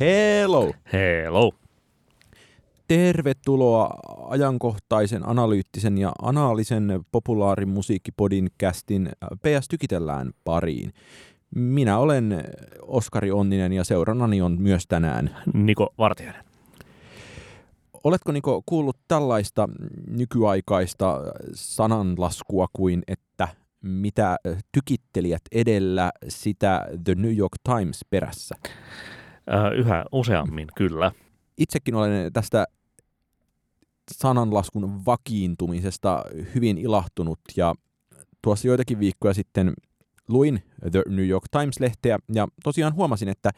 Hello! Hello! Tervetuloa ajankohtaisen, analyyttisen ja anaalisen populaarimusiikkipodin kästin PS Tykitellään pariin. Minä olen Oskari Onninen ja seurannani on myös tänään Niko Vartijainen. Oletko Niko kuullut tällaista nykyaikaista sananlaskua kuin, että mitä tykittelijät edellä, sitä The New York Times perässä? Yhä useammin, kyllä. Itsekin olen tästä sananlaskun vakiintumisesta hyvin ilahtunut ja tuossa joitakin viikkoja sitten luin The New York Times-lehteä ja tosiaan huomasin, että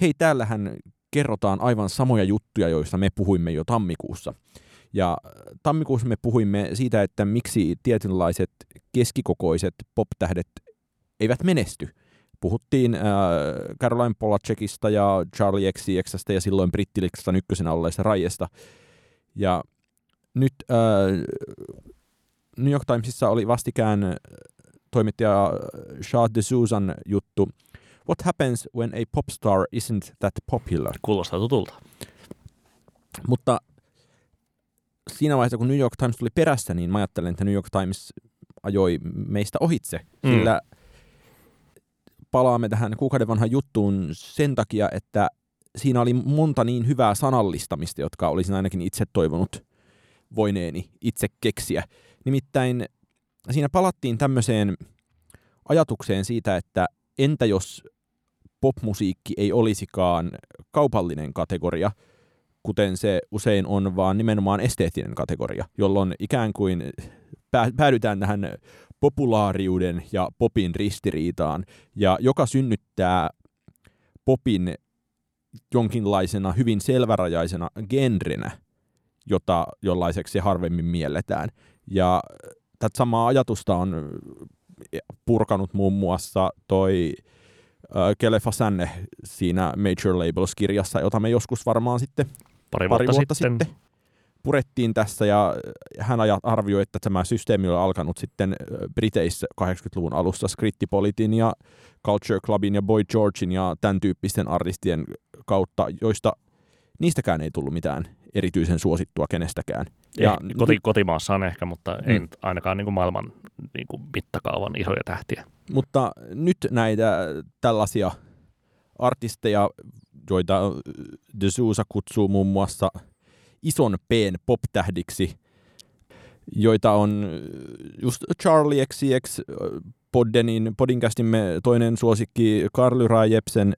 hei, täällähän kerrotaan aivan samoja juttuja, joista me puhuimme jo tammikuussa. Ja tammikuussa me puhuimme siitä, että miksi tietynlaiset keskikokoiset pop-tähdet eivät menesty. Puhuttiin äh, Caroline Polachekista ja Charlie XCXstä ja silloin Brittiliksta ykkösenä olleista Rajesta. Ja nyt äh, New York Timesissa oli vastikään toimittaja Shah de Susan juttu What happens when a pop star isn't that popular? Kuulostaa tutulta. Mutta siinä vaiheessa, kun New York Times tuli perässä, niin mä ajattelen, että New York Times ajoi meistä ohitse, mm. sillä palaamme tähän kuukauden vanhaan juttuun sen takia, että siinä oli monta niin hyvää sanallistamista, jotka olisin ainakin itse toivonut voineeni itse keksiä. Nimittäin siinä palattiin tämmöiseen ajatukseen siitä, että entä jos popmusiikki ei olisikaan kaupallinen kategoria, kuten se usein on, vaan nimenomaan esteettinen kategoria, jolloin ikään kuin päädytään tähän populaariuden ja popin ristiriitaan, ja joka synnyttää popin jonkinlaisena hyvin selvärajaisena genrenä, jota jollaiseksi harvemmin mielletään. Ja tätä samaa ajatusta on purkanut muun muassa toi äh, Kele Fasanne siinä Major Labels-kirjassa, jota me joskus varmaan sitten pari vuotta, pari vuotta sitten. sitten purettiin tässä ja hän arvioi, että tämä systeemi on alkanut sitten Briteissä 80-luvun alussa Skrittipolitin ja Culture Clubin ja Boy Georgein ja tämän tyyppisten artistien kautta, joista niistäkään ei tullut mitään erityisen suosittua kenestäkään. Ja koti, kotimaassaan ehkä, mutta hmm. ei ainakaan niin kuin maailman niin kuin mittakaavan isoja tähtiä. Mutta nyt näitä tällaisia artisteja, joita De Sousa kutsuu muun muassa ison P:n pop-tähdiksi, joita on just Charlie XCX, Poddenin, Podincastimme toinen suosikki, Karly Rajepsen,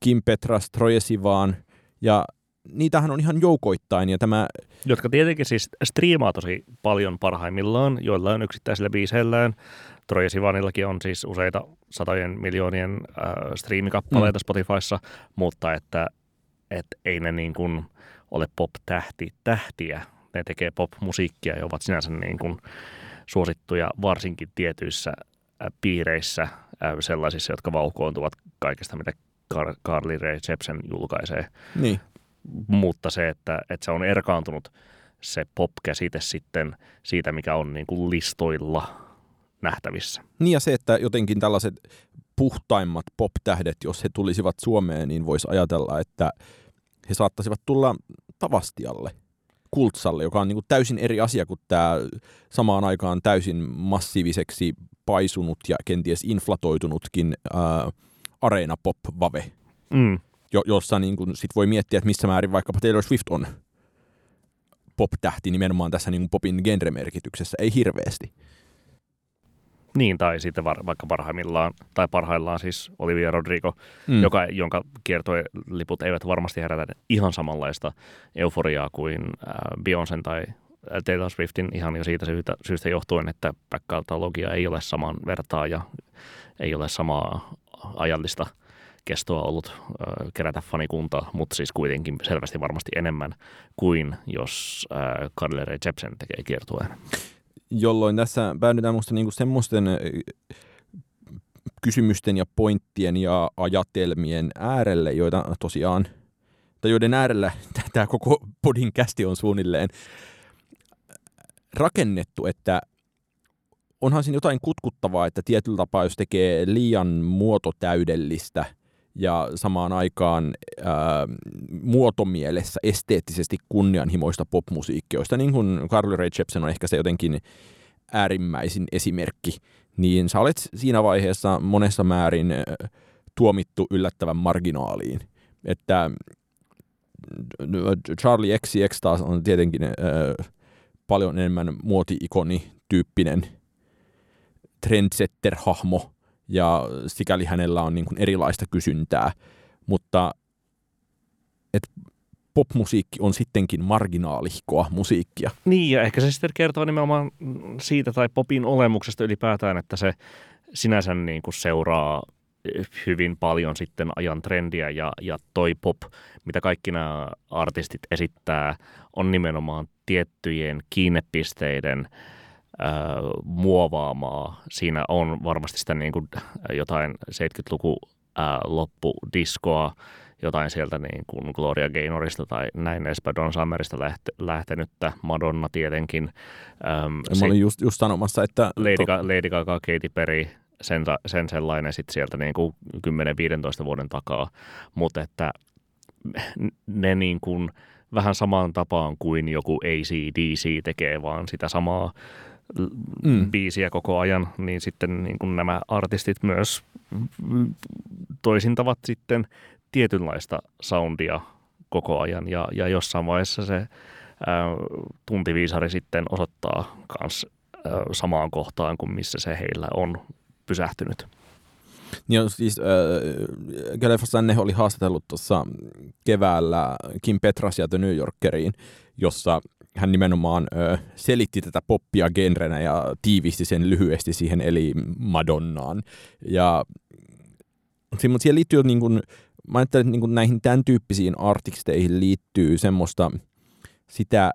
Kim Petras, Troye Sivan ja niitähän on ihan joukoittain. Ja tämä... Jotka tietenkin siis striimaa tosi paljon parhaimmillaan, joilla on yksittäisillä biiseillään. Troje Sivanillakin on siis useita satojen miljoonien äh, striimikappaleita mm. Spotifyssa, mutta että et ei ne niin kuin ole pop-tähti tähtiä. Ne tekee pop-musiikkia ja ovat sinänsä niin kuin suosittuja varsinkin tietyissä äh, piireissä, äh, sellaisissa, jotka vauhkoontuvat kaikesta, mitä Car- Carly Rae Jepsen julkaisee. Niin mutta se, että, että se on erkaantunut se pop-käsite sitten siitä, mikä on niin kuin listoilla nähtävissä. Niin ja se, että jotenkin tällaiset puhtaimmat pop-tähdet, jos he tulisivat Suomeen, niin voisi ajatella, että he saattaisivat tulla Tavastialle, Kultsalle, joka on niin kuin täysin eri asia kuin tämä samaan aikaan täysin massiiviseksi paisunut ja kenties inflatoitunutkin ää, Areena Pop-vave. Mm jo, jossa niin kun sit voi miettiä, että missä määrin vaikkapa Taylor Swift on pop-tähti nimenomaan tässä niin popin genremerkityksessä, ei hirveästi. Niin, tai sitten var, vaikka parhaimmillaan, tai parhaillaan siis Olivia Rodrigo, mm. joka, jonka kiertoiliput eivät varmasti herätä ihan samanlaista euforiaa kuin äh, Beyoncé tai Taylor Swiftin ihan jo siitä syystä, syystä johtuen, että back ei ole saman vertaa ja ei ole samaa ajallista – kestoa ollut äh, kerätä fanikuntaa, mutta siis kuitenkin selvästi varmasti enemmän kuin jos äh, Carly Rae Jepsen tekee kiertueen. Jolloin tässä päädytään minusta niinku semmoisten kysymysten ja pointtien ja ajatelmien äärelle, joita tosiaan, tai joiden äärellä tämä koko podin kästi on suunnilleen rakennettu, että onhan siinä jotain kutkuttavaa, että tietyllä tapaa, jos tekee liian muototäydellistä – ja samaan aikaan ää, muotomielessä esteettisesti kunnianhimoista popmusiikkia, joista niin kuin Carly Rae Jepsen on ehkä se jotenkin äärimmäisin esimerkki, niin sä olet siinä vaiheessa monessa määrin tuomittu yllättävän marginaaliin. Että Charlie XCX taas on tietenkin äh, paljon enemmän muoti-ikoni tyyppinen trendsetter-hahmo, ja sikäli hänellä on niin kuin erilaista kysyntää, mutta et popmusiikki on sittenkin marginaalihkoa musiikkia. Niin, ja ehkä se sitten kertoo nimenomaan siitä tai popin olemuksesta ylipäätään, että se sinänsä niin kuin seuraa hyvin paljon sitten ajan trendiä ja, ja toi pop, mitä kaikki nämä artistit esittää, on nimenomaan tiettyjen kiinnepisteiden muovaamaa. Siinä on varmasti sitä niin kuin jotain 70-luku äh, loppudiskoa, jotain sieltä niin kuin Gloria Gaynorista tai näin edespäin Don Summerista lähte, lähtenyttä, Madonna tietenkin. Ähm, Mä olin just, just sanomassa, että... Lady, to... Lady Gaga, Katy Perry, sen, sen sellainen sitten sieltä niin kuin 10-15 vuoden takaa, mutta että ne niin kuin vähän samaan tapaan kuin joku ACDC tekee, vaan sitä samaa mm. biisiä koko ajan, niin sitten niin kuin nämä artistit myös toisintavat sitten tietynlaista soundia koko ajan ja, ja jossain vaiheessa se ää, tuntiviisari sitten osoittaa myös samaan kohtaan kuin missä se heillä on pysähtynyt. Niin siis äh, Gelefas oli haastatellut tuossa keväällä Kim Petrasia The New Yorkeriin, jossa hän nimenomaan äh, selitti tätä poppia genrenä ja tiivisti sen lyhyesti siihen, eli Madonnaan. Ja siihen liittyy niin kuin, mä ajattelen, että niin näihin tämän tyyppisiin artiksteihin liittyy semmoista sitä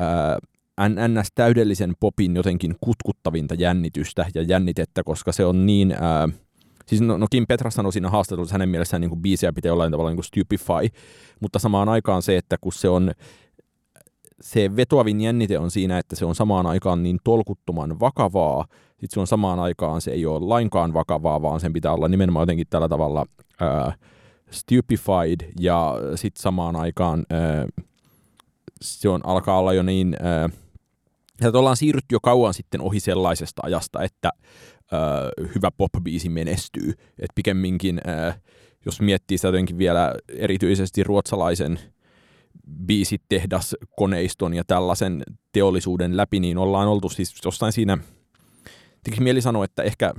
äh, ns. täydellisen popin jotenkin kutkuttavinta jännitystä ja jännitettä, koska se on niin... Äh, siis no, no Kim Petras sanoi siinä haastattelussa hänen mielessään niin kuin biisiä pitää jollain tavalla niin kuin stupefy, mutta samaan aikaan se, että kun se on se vetoavin jännite on siinä, että se on samaan aikaan niin tolkuttoman vakavaa, sitten se on samaan aikaan se ei ole lainkaan vakavaa, vaan sen pitää olla nimenomaan jotenkin tällä tavalla ää, stupefied ja sitten samaan aikaan ää, se on, alkaa olla jo niin, ää, että ollaan siirrytty jo kauan sitten ohi sellaisesta ajasta, että ää, hyvä pop-biisi menestyy. Et pikemminkin, ää, jos miettii sitä jotenkin vielä erityisesti ruotsalaisen biisitehdas koneiston ja tällaisen teollisuuden läpi, niin ollaan oltu siis jostain siinä, tekisi mieli sanoa, että ehkä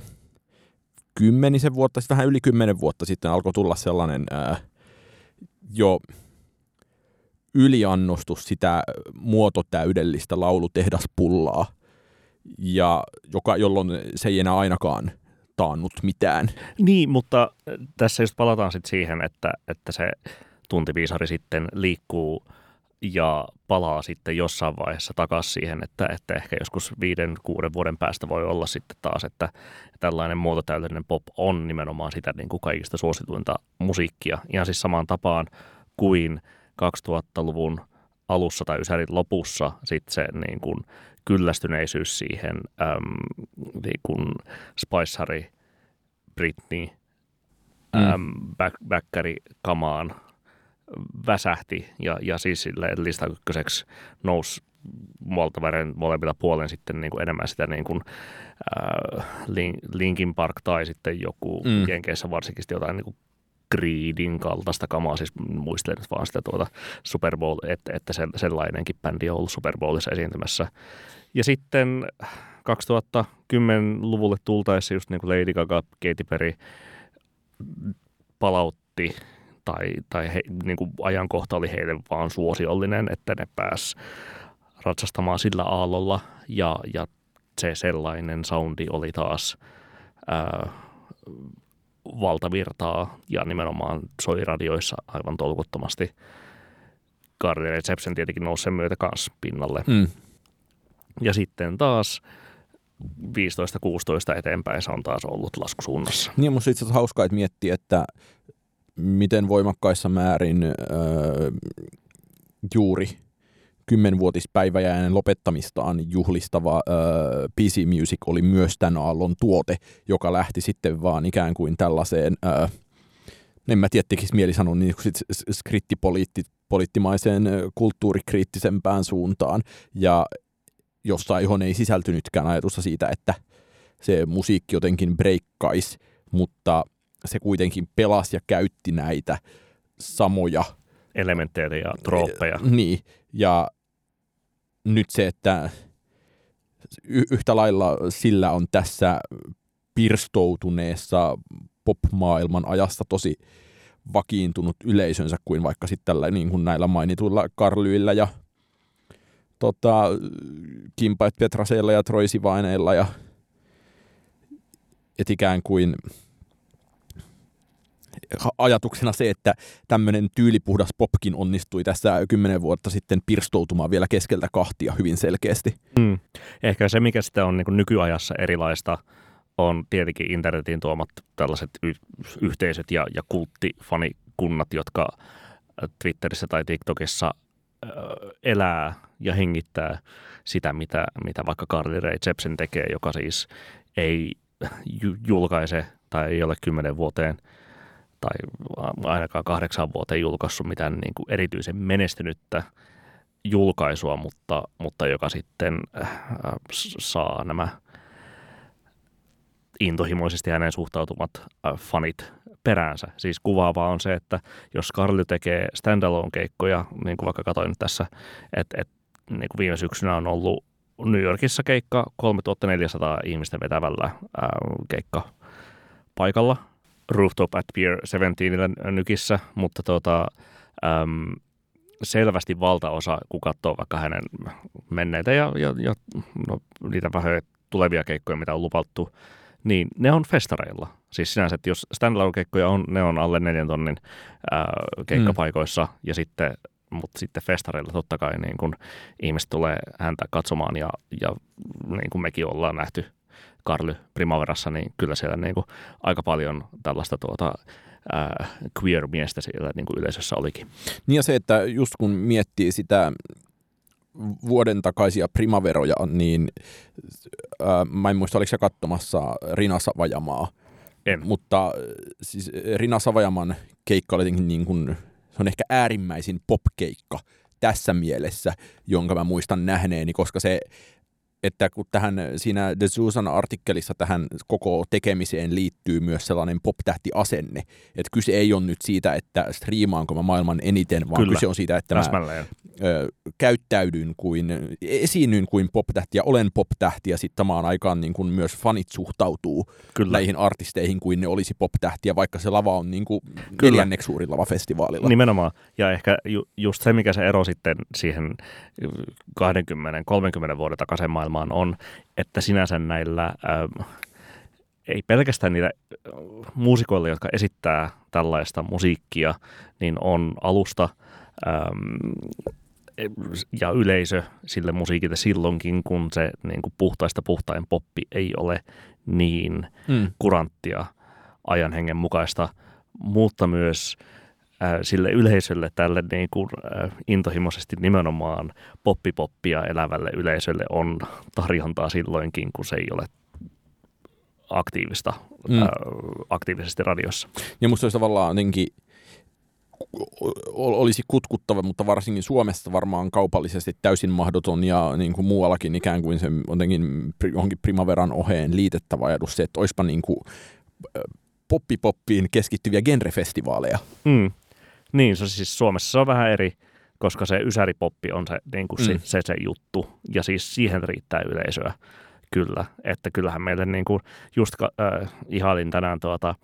kymmenisen vuotta, siis vähän yli kymmenen vuotta sitten alkoi tulla sellainen ää, jo yliannostus sitä muototäydellistä laulutehdaspullaa, ja joka, jolloin se ei enää ainakaan taannut mitään. Niin, mutta tässä just palataan sitten siihen, että, että se tuntiviisari sitten liikkuu ja palaa sitten jossain vaiheessa takaisin siihen, että, että ehkä joskus viiden, kuuden vuoden päästä voi olla sitten taas, että tällainen muototäydellinen pop on nimenomaan sitä niin kuin kaikista suosituinta musiikkia. Ihan siis samaan tapaan kuin 2000-luvun alussa tai ysärin lopussa sitten se niin kuin kyllästyneisyys siihen äm, niin kuin Spice Harry, Britney, mm. back, kamaan väsähti ja, ja siis listan ykköseksi nousi valtaveren molemmilla puolen sitten niin kuin enemmän sitä niin kuin, äh, Linkin Park tai sitten joku mm. Jenkeissä varsinkin jotain niin kuin Creedin kaltaista kamaa, siis muistelen nyt vaan sitä tuota Super Bowl, että, että sellainenkin bändi on ollut Super Bowlissa esiintymässä. Ja sitten 2010-luvulle tultaessa just niin kuin Lady Gaga, Katy Perry palautti tai, tai he, niin kuin ajankohta oli heille vaan suosiollinen, että ne pääs ratsastamaan sillä aallolla ja, ja se sellainen soundi oli taas ää, valtavirtaa ja nimenomaan soi radioissa aivan tolkuttomasti. Carly Reception tietenkin nousi sen myötä kanssa pinnalle. Mm. Ja sitten taas 15-16 eteenpäin se on taas ollut laskusuunnassa. Niin, mutta itse asiassa hauskaa, että miettii, että miten voimakkaissa määrin öö, juuri kymmenvuotispäiväjäinen lopettamistaan juhlistava öö, PC Music oli myös tämän aallon tuote, joka lähti sitten vaan ikään kuin tällaiseen öö, en mä tiedä, tekisi mieli sanoa niin kuin skrittipoliittimaiseen kulttuurikriittisempään suuntaan, ja jossain johon ei sisältynytkään ajatusta siitä, että se musiikki jotenkin breikkaisi, mutta se kuitenkin pelasi ja käytti näitä samoja elementtejä ja trooppeja. Niin, ja nyt se, että yhtä lailla sillä on tässä pirstoutuneessa pop-maailman ajassa tosi vakiintunut yleisönsä kuin vaikka sitten tällä niin kuin näillä mainituilla Karlyillä ja tota, Kimpait Petraseilla ja Troisivaineilla ja et ikään kuin ajatuksena se, että tämmöinen tyylipuhdas popkin onnistui tässä kymmenen vuotta sitten pirstoutumaan vielä keskeltä kahtia hyvin selkeästi. Mm. Ehkä se, mikä sitten on niin nykyajassa erilaista, on tietenkin internetin tuomat tällaiset y- yhteisöt ja, ja kulttifanikunnat, jotka Twitterissä tai TikTokissa ö, elää ja hengittää sitä, mitä, mitä vaikka Carly Rae Jepsen tekee, joka siis ei julkaise tai ei ole kymmenen vuoteen tai ainakaan kahdeksan vuoteen julkaissut mitään niin kuin erityisen menestynyttä julkaisua, mutta, mutta joka sitten äh, saa nämä intohimoisesti hänen suhtautumat äh, fanit peräänsä. Siis kuvaavaa on se, että jos Karli tekee standalone-keikkoja, niin kuin vaikka katsoin tässä, että, että niin kuin viime syksynä on ollut New Yorkissa keikka 3400 ihmisten vetävällä ää, keikka paikalla Rooftop at Pier 17 nykissä, mutta tota, äm, selvästi valtaosa, kun katsoo vaikka hänen menneitä ja, ja, ja no, niitä vähän tulevia keikkoja, mitä on lupattu, niin ne on festareilla. Siis sinänsä, että jos standalone-keikkoja on, ne on alle neljän tonnin ää, keikkapaikoissa mm. ja sitten mutta sitten festareilla totta kai niin kun ihmiset tulee häntä katsomaan ja, ja niin kuin mekin ollaan nähty Karly Primaverassa, niin kyllä siellä niin kuin aika paljon tällaista tuota, ää, queer-miestä siellä niin kuin yleisössä olikin. Niin ja se, että just kun miettii sitä vuoden takaisia primaveroja, niin ää, mä en muista, oliko se katsomassa Rina Savajamaa. En. Mutta siis Rina Savajaman keikka oli jotenkin niin kuin se on ehkä äärimmäisin popkeikka tässä mielessä, jonka mä muistan nähneeni, koska se että kun tähän siinä The Susan artikkelissa tähän koko tekemiseen liittyy myös sellainen pop-tähti-asenne, että kyse ei ole nyt siitä, että striimaanko mä maailman eniten, vaan Kyllä. kyse on siitä, että Täsmälleen. mä ö, käyttäydyn kuin, esiinnyn kuin pop-tähti ja olen pop-tähti ja sitten samaan aikaan niin kuin myös fanit suhtautuu Kyllä. näihin artisteihin kuin ne olisi pop-tähtiä, vaikka se lava on niin kuin neljänneksi suurin lava festivaalilla. Nimenomaan, ja ehkä ju, just se, mikä se ero sitten siihen 20-30 vuoden takaisin maailmaan maailmaan on, että sinänsä näillä äh, ei pelkästään niillä äh, muusikoilla, jotka esittää tällaista musiikkia, niin on alusta ähm, ja yleisö sille musiikille silloinkin, kun se niin kuin puhtaista puhtain poppi ei ole niin mm. kuranttia ajan hengen mukaista, mutta myös – sille yleisölle, tälle niin kuin, äh, intohimoisesti nimenomaan poppipoppia elävälle yleisölle on tarjontaa silloinkin, kun se ei ole aktiivista, mm. äh, aktiivisesti radiossa. Ja musta olisi tavallaan jotenkin olisi kutkuttava, mutta varsinkin Suomessa varmaan kaupallisesti täysin mahdoton ja niin kuin muuallakin ikään kuin se jotenkin johonkin primaveran oheen liitettävä ajatus se, että olisipa niin kuin poppipoppiin keskittyviä genrefestivaaleja. Mm. Niin, se siis Suomessa se on vähän eri, koska se ysäripoppi on se, niin kuin mm. se, se, juttu, ja siis siihen riittää yleisöä kyllä, että kyllähän meille niin kuin just äh, ihailin tänään tuota,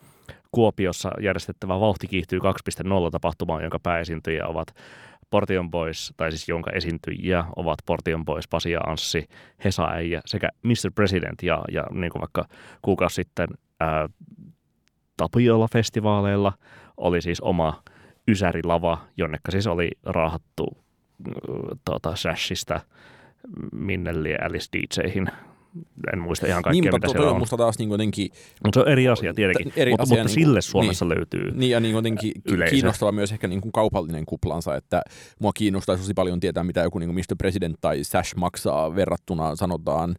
Kuopiossa järjestettävä Vauhti kiihtyy 2.0 tapahtumaan, jonka pääesiintyjiä ovat Portion Boys, tai siis jonka esiintyjiä ovat Portion Boys, Pasi ja Anssi, Hesa Äijä sekä Mr. President ja, ja niin kuin vaikka kuukausi sitten ää, Tapiolla-festivaaleilla oli siis oma ysärilava, jonnekka siis oli raahattu tuota, Sashista Minnelli Alice DJihin. En muista ihan kaikkea, Niinpä, mitä siellä on. Musta taas niin jotenkin... Mutta se on eri asia tietenkin, eri mutta, asia, mutta niin, sille Suomessa niin, löytyy Niin ja niin jotenkin yleisö. kiinnostava myös ehkä niin kuin kaupallinen kuplansa, että mua kiinnostaisi tosi paljon tietää, mitä joku niin kuin Mr. President tai Sash maksaa verrattuna sanotaan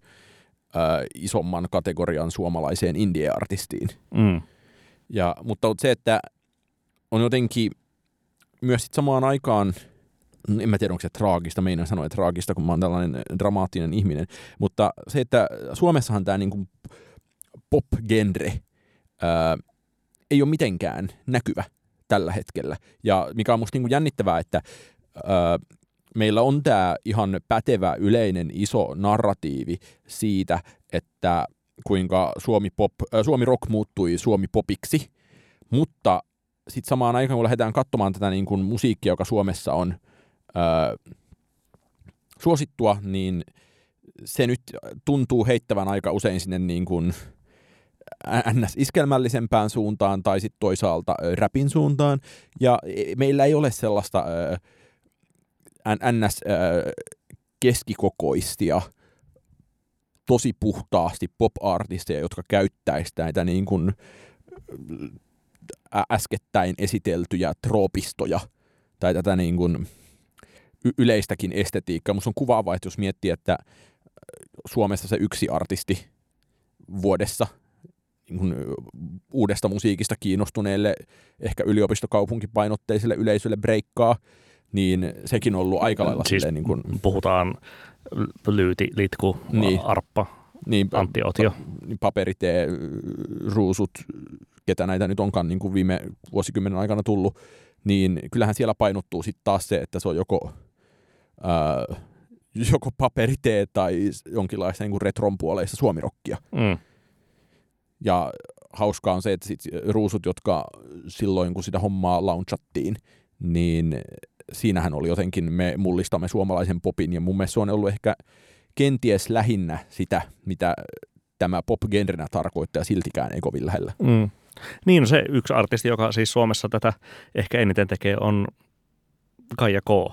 äh, isomman kategorian suomalaiseen indie-artistiin. Mm. Ja, mutta se, että on jotenkin myös sit samaan aikaan, en mä tiedä onko se traagista, meinaan sanoa traagista, kun mä oon tällainen dramaattinen ihminen, mutta se, että Suomessahan tämä niinku pop-genre ää, ei ole mitenkään näkyvä tällä hetkellä. Ja mikä on musta niinku jännittävää, että ää, meillä on tämä ihan pätevä yleinen iso narratiivi siitä, että kuinka Suomi, pop, äh, Suomi rock muuttui Suomi popiksi, mutta sitten samaan aikaan, kun lähdetään katsomaan tätä niin kuin musiikkia, joka Suomessa on äh, suosittua, niin se nyt tuntuu heittävän aika usein sinne niin kuin ns-iskelmällisempään suuntaan tai sitten toisaalta rapin suuntaan. Ja e, meillä ei ole sellaista äh, ns-keskikokoistia tosi puhtaasti pop-artisteja, jotka käyttäisivät näitä niin kuin äskettäin esiteltyjä troopistoja tai tätä niin kuin yleistäkin estetiikkaa. Minusta on kuvaava, että jos miettii, että Suomessa se yksi artisti vuodessa niin kuin uudesta musiikista kiinnostuneelle, ehkä yliopistokaupunkipainotteiselle yleisölle breikkaa, niin sekin on ollut aika lailla siis niin kuin... puhutaan lyyti, litku, niin. arppa, niin, Antti Otio. Paperitee, ruusut, ketä näitä nyt onkaan niin kuin viime vuosikymmenen aikana tullut, niin kyllähän siellä painottuu sitten taas se, että se on joko, ää, joko paperitee tai jonkinlaista niin kuin retron puoleista suomirokkia. Mm. Ja hauskaa on se, että sit ruusut, jotka silloin kun sitä hommaa launchattiin, niin siinähän oli jotenkin, me mullistamme suomalaisen popin, ja mun mielestä se on ollut ehkä kenties lähinnä sitä, mitä tämä pop-genrenä tarkoittaa, ja siltikään ei kovin lähellä. Mm. Niin, no se yksi artisti, joka siis Suomessa tätä ehkä eniten tekee, on Kaija K.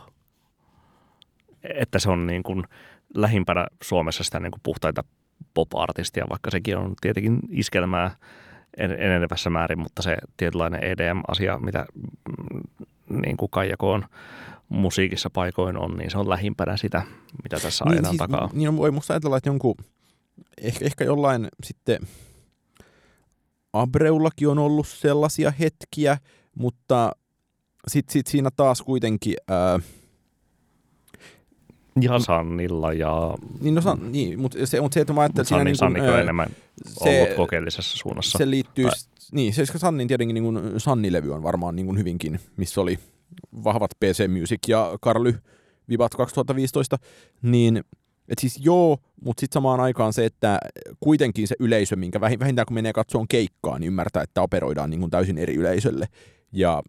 Että se on niin kuin lähimpänä Suomessa sitä niin kuin puhtaita pop-artistia, vaikka sekin on tietenkin iskelmää enenevässä määrin, mutta se tietynlainen EDM-asia, mitä niin kuin Kaijakoon musiikissa paikoin on, niin se on lähimpänä sitä, mitä tässä niin, ajetaan siis, takaa. Niin voi musta ajatella, että jonkun, ehkä, ehkä jollain sitten Abreullakin on ollut sellaisia hetkiä, mutta sitten sit siinä taas kuitenkin... Ää, ja Sannilla ja... Niin, no, san, niin mutta se, mutta se, että mä ajattelin... Sanni, niin Sanni on enemmän se, ollut kokeellisessa suunnassa. Se liittyy, tai... niin, se Sannin tietenkin niin kuin Sanni-levy on varmaan niin kuin hyvinkin, missä oli vahvat PC Music ja Karly Vivat 2015, niin et siis joo, mutta sitten samaan aikaan se, että kuitenkin se yleisö, minkä vähintään kun menee katsomaan keikkaa, niin ymmärtää, että operoidaan niin kuin täysin eri yleisölle. Ja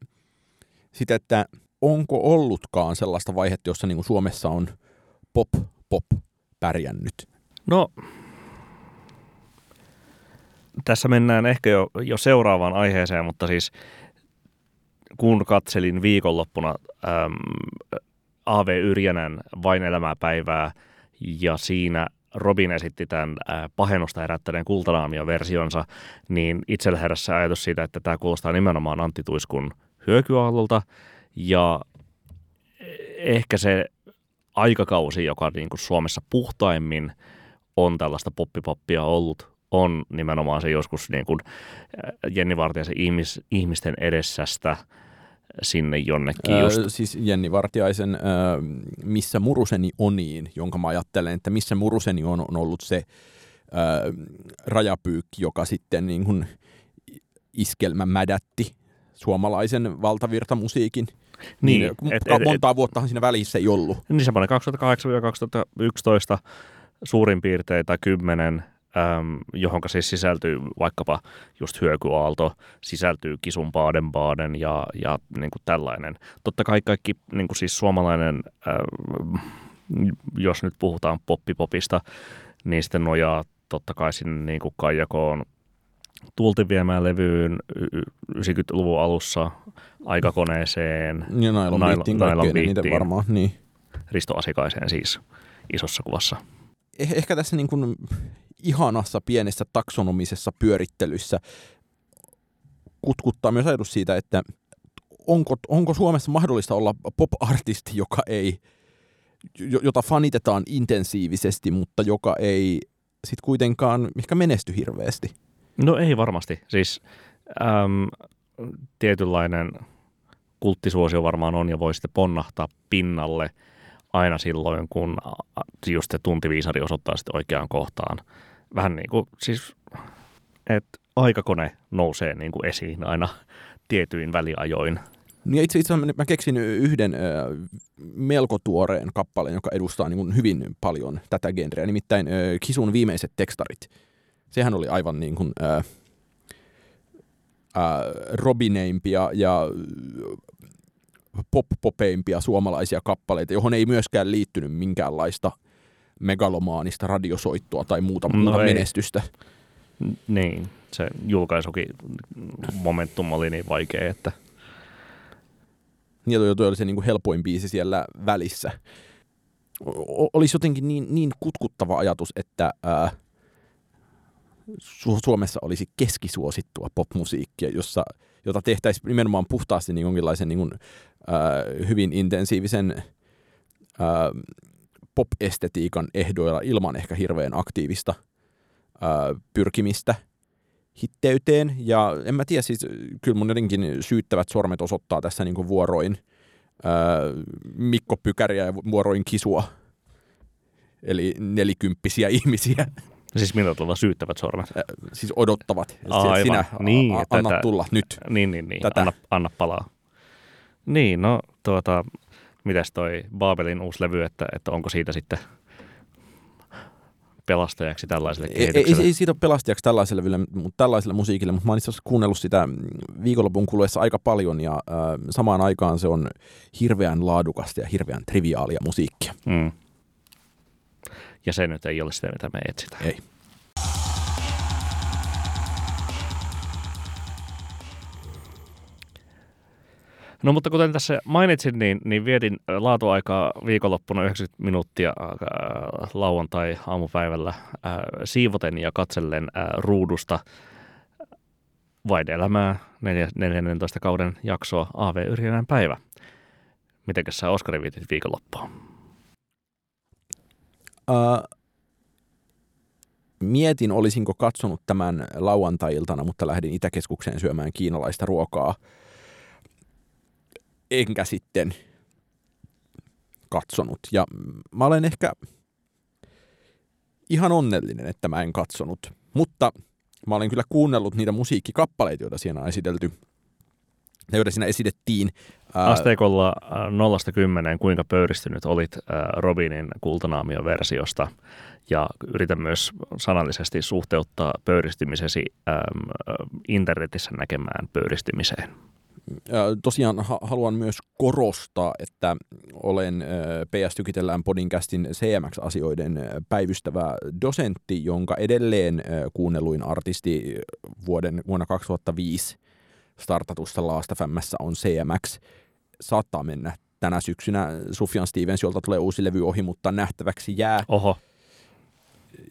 sitten, että onko ollutkaan sellaista vaihetta, jossa niin kuin Suomessa on pop, pop pärjännyt? No, tässä mennään ehkä jo, jo seuraavaan aiheeseen, mutta siis kun katselin viikonloppuna äm, A.V. Yrjänän Vain elämää päivää ja siinä Robin esitti tämän äh, pahennusta herättäneen kultanaamio-versionsa, niin itsellä herässä ajatus siitä, että tämä kuulostaa nimenomaan Antti Tuiskun hyökyaallolta ja ehkä se aikakausi, joka niin kuin Suomessa puhtaimmin on tällaista poppipoppia ollut, on nimenomaan se joskus niin kuin Jenni Vartijaisen ihmis, ihmisten edessästä sinne jonnekin just. Öö, siis Jenni Vartiaisen öö, Missä muruseni oniin, jonka mä ajattelen, että Missä muruseni on, on ollut se öö, rajapyykki, joka sitten niin kuin iskelmä mädätti suomalaisen valtavirtamusiikin. Niin, niin et, et, montaa et, vuottahan siinä välissä ei ollut. Niin semmoinen 2008-2011 suurin piirtein tai kymmenen äm, johon siis sisältyy vaikkapa just hyökyaalto, sisältyy kisun Baden-Baden ja, ja niin kuin tällainen. Totta kai kaikki niin kuin siis suomalainen, äm, jos nyt puhutaan poppipopista, niin sitten nojaa totta kai sinne niin kuin Kaijakoon Tuultin viemään levyyn 90-luvun alussa aikakoneeseen. Ja Nailon Beattiin, Nailon Beattiin varmaan, niin. Risto Asikaiseen siis isossa kuvassa. Eh, ehkä tässä niin kuin ihanassa pienessä taksonomisessa pyörittelyssä kutkuttaa myös ajatus siitä, että onko, onko Suomessa mahdollista olla pop-artisti, joka ei, jota fanitetaan intensiivisesti, mutta joka ei sit kuitenkaan ehkä menesty hirveästi? No ei varmasti. Siis äm, tietynlainen kulttisuosio varmaan on ja voi sitten ponnahtaa pinnalle aina silloin, kun just se tuntiviisari osoittaa sitten oikeaan kohtaan. Vähän niin kuin siis, että aikakone nousee niin kuin esiin aina tietyin väliajoin. Niin itse asiassa mä keksin yhden äh, melko tuoreen kappaleen, joka edustaa niin hyvin paljon tätä genreä, nimittäin äh, Kisun viimeiset tekstarit. Sehän oli aivan niin kuin, äh, äh, robineimpia ja pop-popeimpia suomalaisia kappaleita, johon ei myöskään liittynyt minkäänlaista megalomaanista radiosoittoa tai muuta, no menestystä. Niin, se julkaisukin momentum oli niin vaikea, että... Ja toi, toi oli se niin kuin helpoin biisi siellä välissä. O- olisi jotenkin niin, niin kutkuttava ajatus, että ää, Su- Suomessa olisi keskisuosittua popmusiikkia, jossa, jota tehtäisiin nimenomaan puhtaasti niin jonkinlaisen niin kuin, ää, hyvin intensiivisen ää, pop-estetiikan ehdoilla ilman ehkä hirveän aktiivista ää, pyrkimistä hitteyteen. Ja en mä tiedä, siis kyllä mun jotenkin syyttävät sormet osoittaa tässä niin kuin vuoroin ää, Mikko Pykäriä ja vuoroin Kisua, eli nelikymppisiä ihmisiä. Siis millä tavalla syyttävät sormet? Äh, siis odottavat. Aivan. Sinä niin, a, anna tätä, tulla nyt. Niin, niin, niin. Tätä. Anna, anna palaa. Niin, no tuota, mitäs toi Babelin uusi levy, että, että onko siitä sitten pelastajaksi tällaiselle? Ei, ei, ei siitä ole pelastajaksi tällaiselle, mutta tällaiselle musiikille, mutta mä oon itse asiassa kuunnellut sitä viikonlopun kuluessa aika paljon ja äh, samaan aikaan se on hirveän laadukasta ja hirveän triviaalia musiikkia. Mm. Ja se nyt ei ole sitä, mitä me etsitään. Ei. No mutta kuten tässä mainitsin, niin, niin vietin laatuaikaa viikonloppuna 90 minuuttia äh, lauantai-aamupäivällä äh, siivoten ja katsellen äh, ruudusta vain elämää 14 kauden jaksoa AV Yrjänän päivä. Mitenkäs sä Oskari vietit viikonloppua? Uh, mietin, olisinko katsonut tämän lauantai-iltana, mutta lähdin Itäkeskukseen syömään kiinalaista ruokaa – enkä sitten katsonut. Ja mä olen ehkä ihan onnellinen, että mä en katsonut. Mutta mä olen kyllä kuunnellut niitä musiikkikappaleita, joita siinä on esitelty, joita siinä esitettiin. Asteikolla nollasta kymmeneen, kuinka pöyristynyt olit Robinin kultanaamion versiosta ja yritän myös sanallisesti suhteuttaa pöyristymisesi internetissä näkemään pöyristymiseen tosiaan haluan myös korostaa, että olen PS Tykitellään podcastin CMX-asioiden päivystävä dosentti, jonka edelleen kuunnelluin artisti vuoden vuonna 2005 startatusta Laasta Fämmässä on CMX. Saattaa mennä tänä syksynä. Sufjan Stevens, jolta tulee uusi levy ohi, mutta nähtäväksi jää. Oho.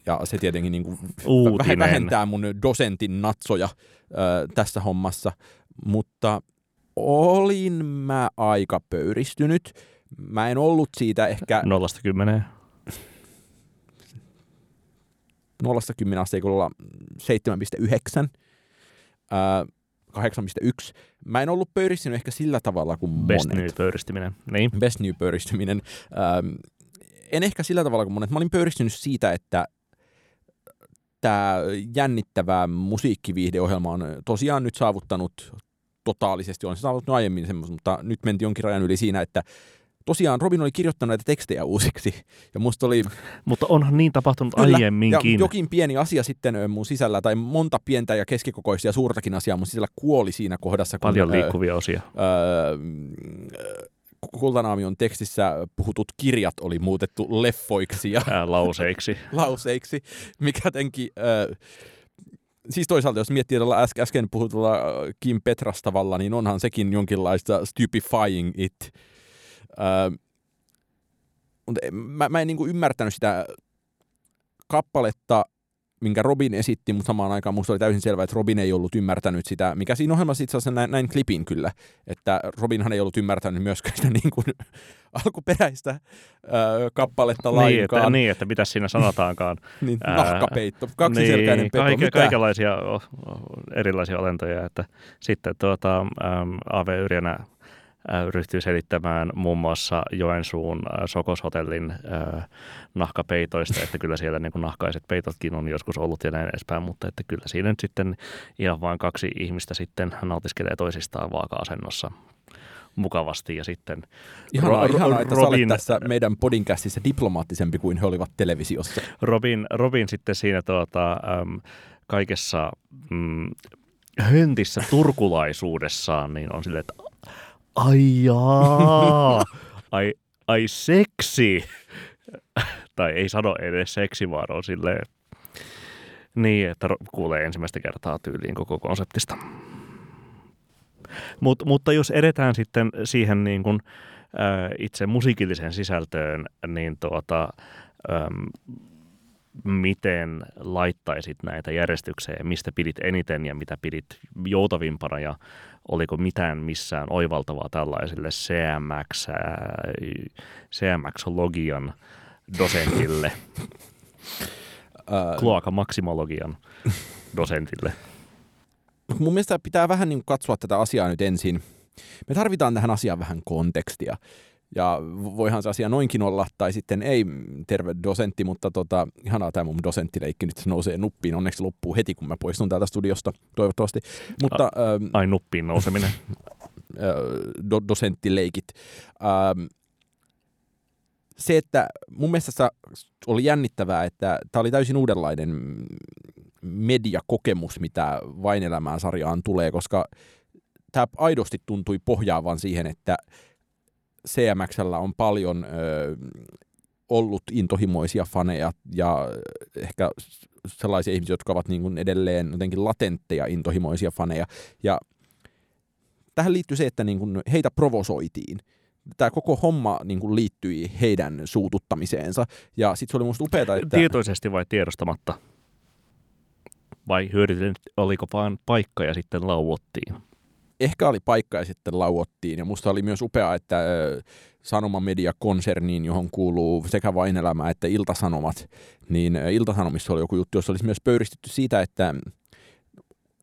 Ja se tietenkin niin kuin vähentää mun dosentin natsoja äh, tässä hommassa. Mutta olin mä aika pöyristynyt. Mä en ollut siitä ehkä... Nollasta kymmeneen. Nollasta kymmenen asteikolla 7,9. 8,1. Mä en ollut pöyristynyt ehkä sillä tavalla kuin Best monet. New pöyristyminen. Niin. Best New pöyristyminen. Ähm, en ehkä sillä tavalla kuin monet. Mä olin pöyristynyt siitä, että tämä jännittävä musiikkiviihdeohjelma on tosiaan nyt saavuttanut totaalisesti, on se saavuttanut aiemmin semmoista, mutta nyt mentiin jonkin rajan yli siinä, että tosiaan Robin oli kirjoittanut näitä tekstejä uusiksi. Ja musta oli... Mutta onhan niin tapahtunut Kyllä, aiemminkin. Ja jokin pieni asia sitten mun sisällä, tai monta pientä ja keskikokoista ja suurtakin asiaa mun sisällä kuoli siinä kohdassa. Kun, Paljon liikkuvia osia. Öö, Kultanaamion tekstissä puhutut kirjat oli muutettu leffoiksi ja Ää, lauseiksi. lauseiksi, mikä jotenkin... Öö, siis toisaalta, jos miettii tällä äs- äsken puhutulla äh, Kim Petrastavalla, niin onhan sekin jonkinlaista stupefying it. Öö, mutta mä, mä en niinku ymmärtänyt sitä kappaletta, minkä Robin esitti, mutta samaan aikaan musta oli täysin selvää, että Robin ei ollut ymmärtänyt sitä, mikä siinä ohjelmassa itse asiassa näin, näin klipin kyllä, että Robinhan ei ollut ymmärtänyt myöskään sitä niin kuin, alkuperäistä ö, kappaletta niin, lainkaan. Että, niin, että mitä siinä sanotaankaan. niin, nahkapeitto, kaksiselkäinen niin, peto, kaike, Kaikenlaisia erilaisia olentoja, että sitten tuota, AV Yrjänä ryhtyi selittämään muun muassa Joensuun Sokoshotellin nahkapeitoista, että kyllä siellä niin kuin nahkaiset peitotkin on joskus ollut ja näin edespäin, mutta että kyllä siinä nyt sitten ihan vain kaksi ihmistä sitten nautiskelee toisistaan vaaka-asennossa mukavasti ja sitten Ihanaa, ro- ihanaa että Robin, tässä meidän podcastissa diplomaattisempi kuin he olivat televisiossa. Robin, Robin sitten siinä tuota, äm, kaikessa mm, höntissä turkulaisuudessaan, niin on silleen, että ai jaa, ai, ai seksi. tai ei sano edes seksi, vaan on silleen, niin, että kuulee ensimmäistä kertaa tyyliin koko konseptista. Mut, mutta jos edetään sitten siihen niin kuin, ä, itse musiikilliseen sisältöön, niin tuota, äm, miten laittaisit näitä järjestykseen, mistä pidit eniten ja mitä pidit joutavimpana ja oliko mitään missään oivaltavaa tällaiselle CMX, CMX-logian dosentille, kloaka maksimologian dosentille? Mun mielestä pitää vähän niin katsoa tätä asiaa nyt ensin. Me tarvitaan tähän asiaan vähän kontekstia. Ja voihan se asia noinkin olla, tai sitten ei, terve dosentti, mutta tota, ihanaa tämä mun dosenttileikki nyt nousee nuppiin. Onneksi loppuu heti, kun mä poistun täältä studiosta, toivottavasti. Mutta, A, ähm, ai nuppiin nouseminen. do, dosenttileikit. Ähm, se, että mun mielestä oli jännittävää, että tämä oli täysin uudenlainen mediakokemus, mitä Vain elämään sarjaan tulee, koska tämä aidosti tuntui pohjaavan siihen, että CMXllä on paljon ö, ollut intohimoisia faneja ja ehkä sellaisia ihmisiä, jotka ovat niin kuin edelleen jotenkin latentteja intohimoisia faneja. Ja tähän liittyy se, että niin kuin heitä provosoitiin. Tämä koko homma niin kuin liittyi heidän suututtamiseensa. Ja sitten se oli musta upeaa, että... Tietoisesti vai tiedostamatta? Vai hyödytin, oliko vaan paikka ja sitten lauottiin? Ehkä oli paikka ja sitten lauottiin. Ja musta oli myös upea, että Sanomamedia-konserniin, johon kuuluu sekä Vainelämä että Iltasanomat, niin Iltasanomissa oli joku juttu, jossa olisi myös pöyristetty siitä, että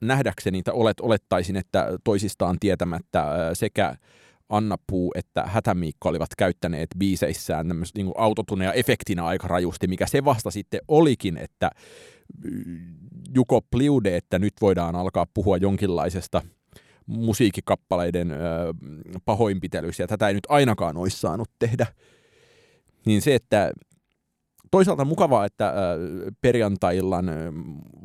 nähdäkseni, että olet, olettaisin, että toisistaan tietämättä sekä Anna Puu että Hätämiikka olivat käyttäneet biiseissään niin autotuneja efektinä aika rajusti, mikä se vasta sitten olikin, että Juko Pliude, että nyt voidaan alkaa puhua jonkinlaisesta – musiikkikappaleiden pahoinpitelyssä, ja tätä ei nyt ainakaan olisi saanut tehdä. Niin se, että toisaalta mukavaa, että ö, perjantai-illan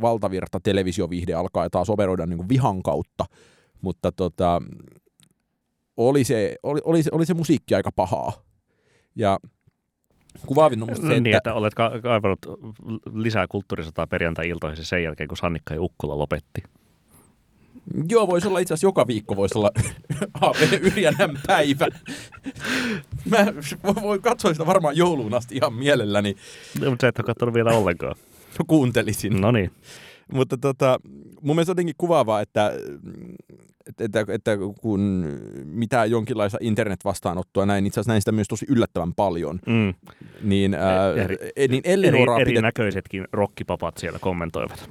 valtavirta televisiovihde alkaa taas operoida niin kuin vihan kautta, mutta tota, oli, se, oli, oli, se, oli se musiikki aika pahaa. Ja kuvaavin on se, niin, että... Niin, että olet kaivannut lisää kulttuurisotaa perjantai-iltoihin sen jälkeen, kun Sannikka ja Ukkola lopetti. Joo, voisi olla itse asiassa joka viikko voisi olla A.V. Yrjänän päivä. Mä voin katsoa sitä varmaan jouluun asti ihan mielelläni. No, mutta sä et ole katsonut vielä ollenkaan. No, kuuntelisin. No niin. Mutta tota, mun mielestä jotenkin kuvaavaa, että, että, että, kun mitään jonkinlaista internet-vastaanottoa näin, itse asiassa näin sitä myös tosi yllättävän paljon, mm. niin, ää, eri, niin Eri, erinäköisetkin pidet... rockipapat siellä kommentoivat.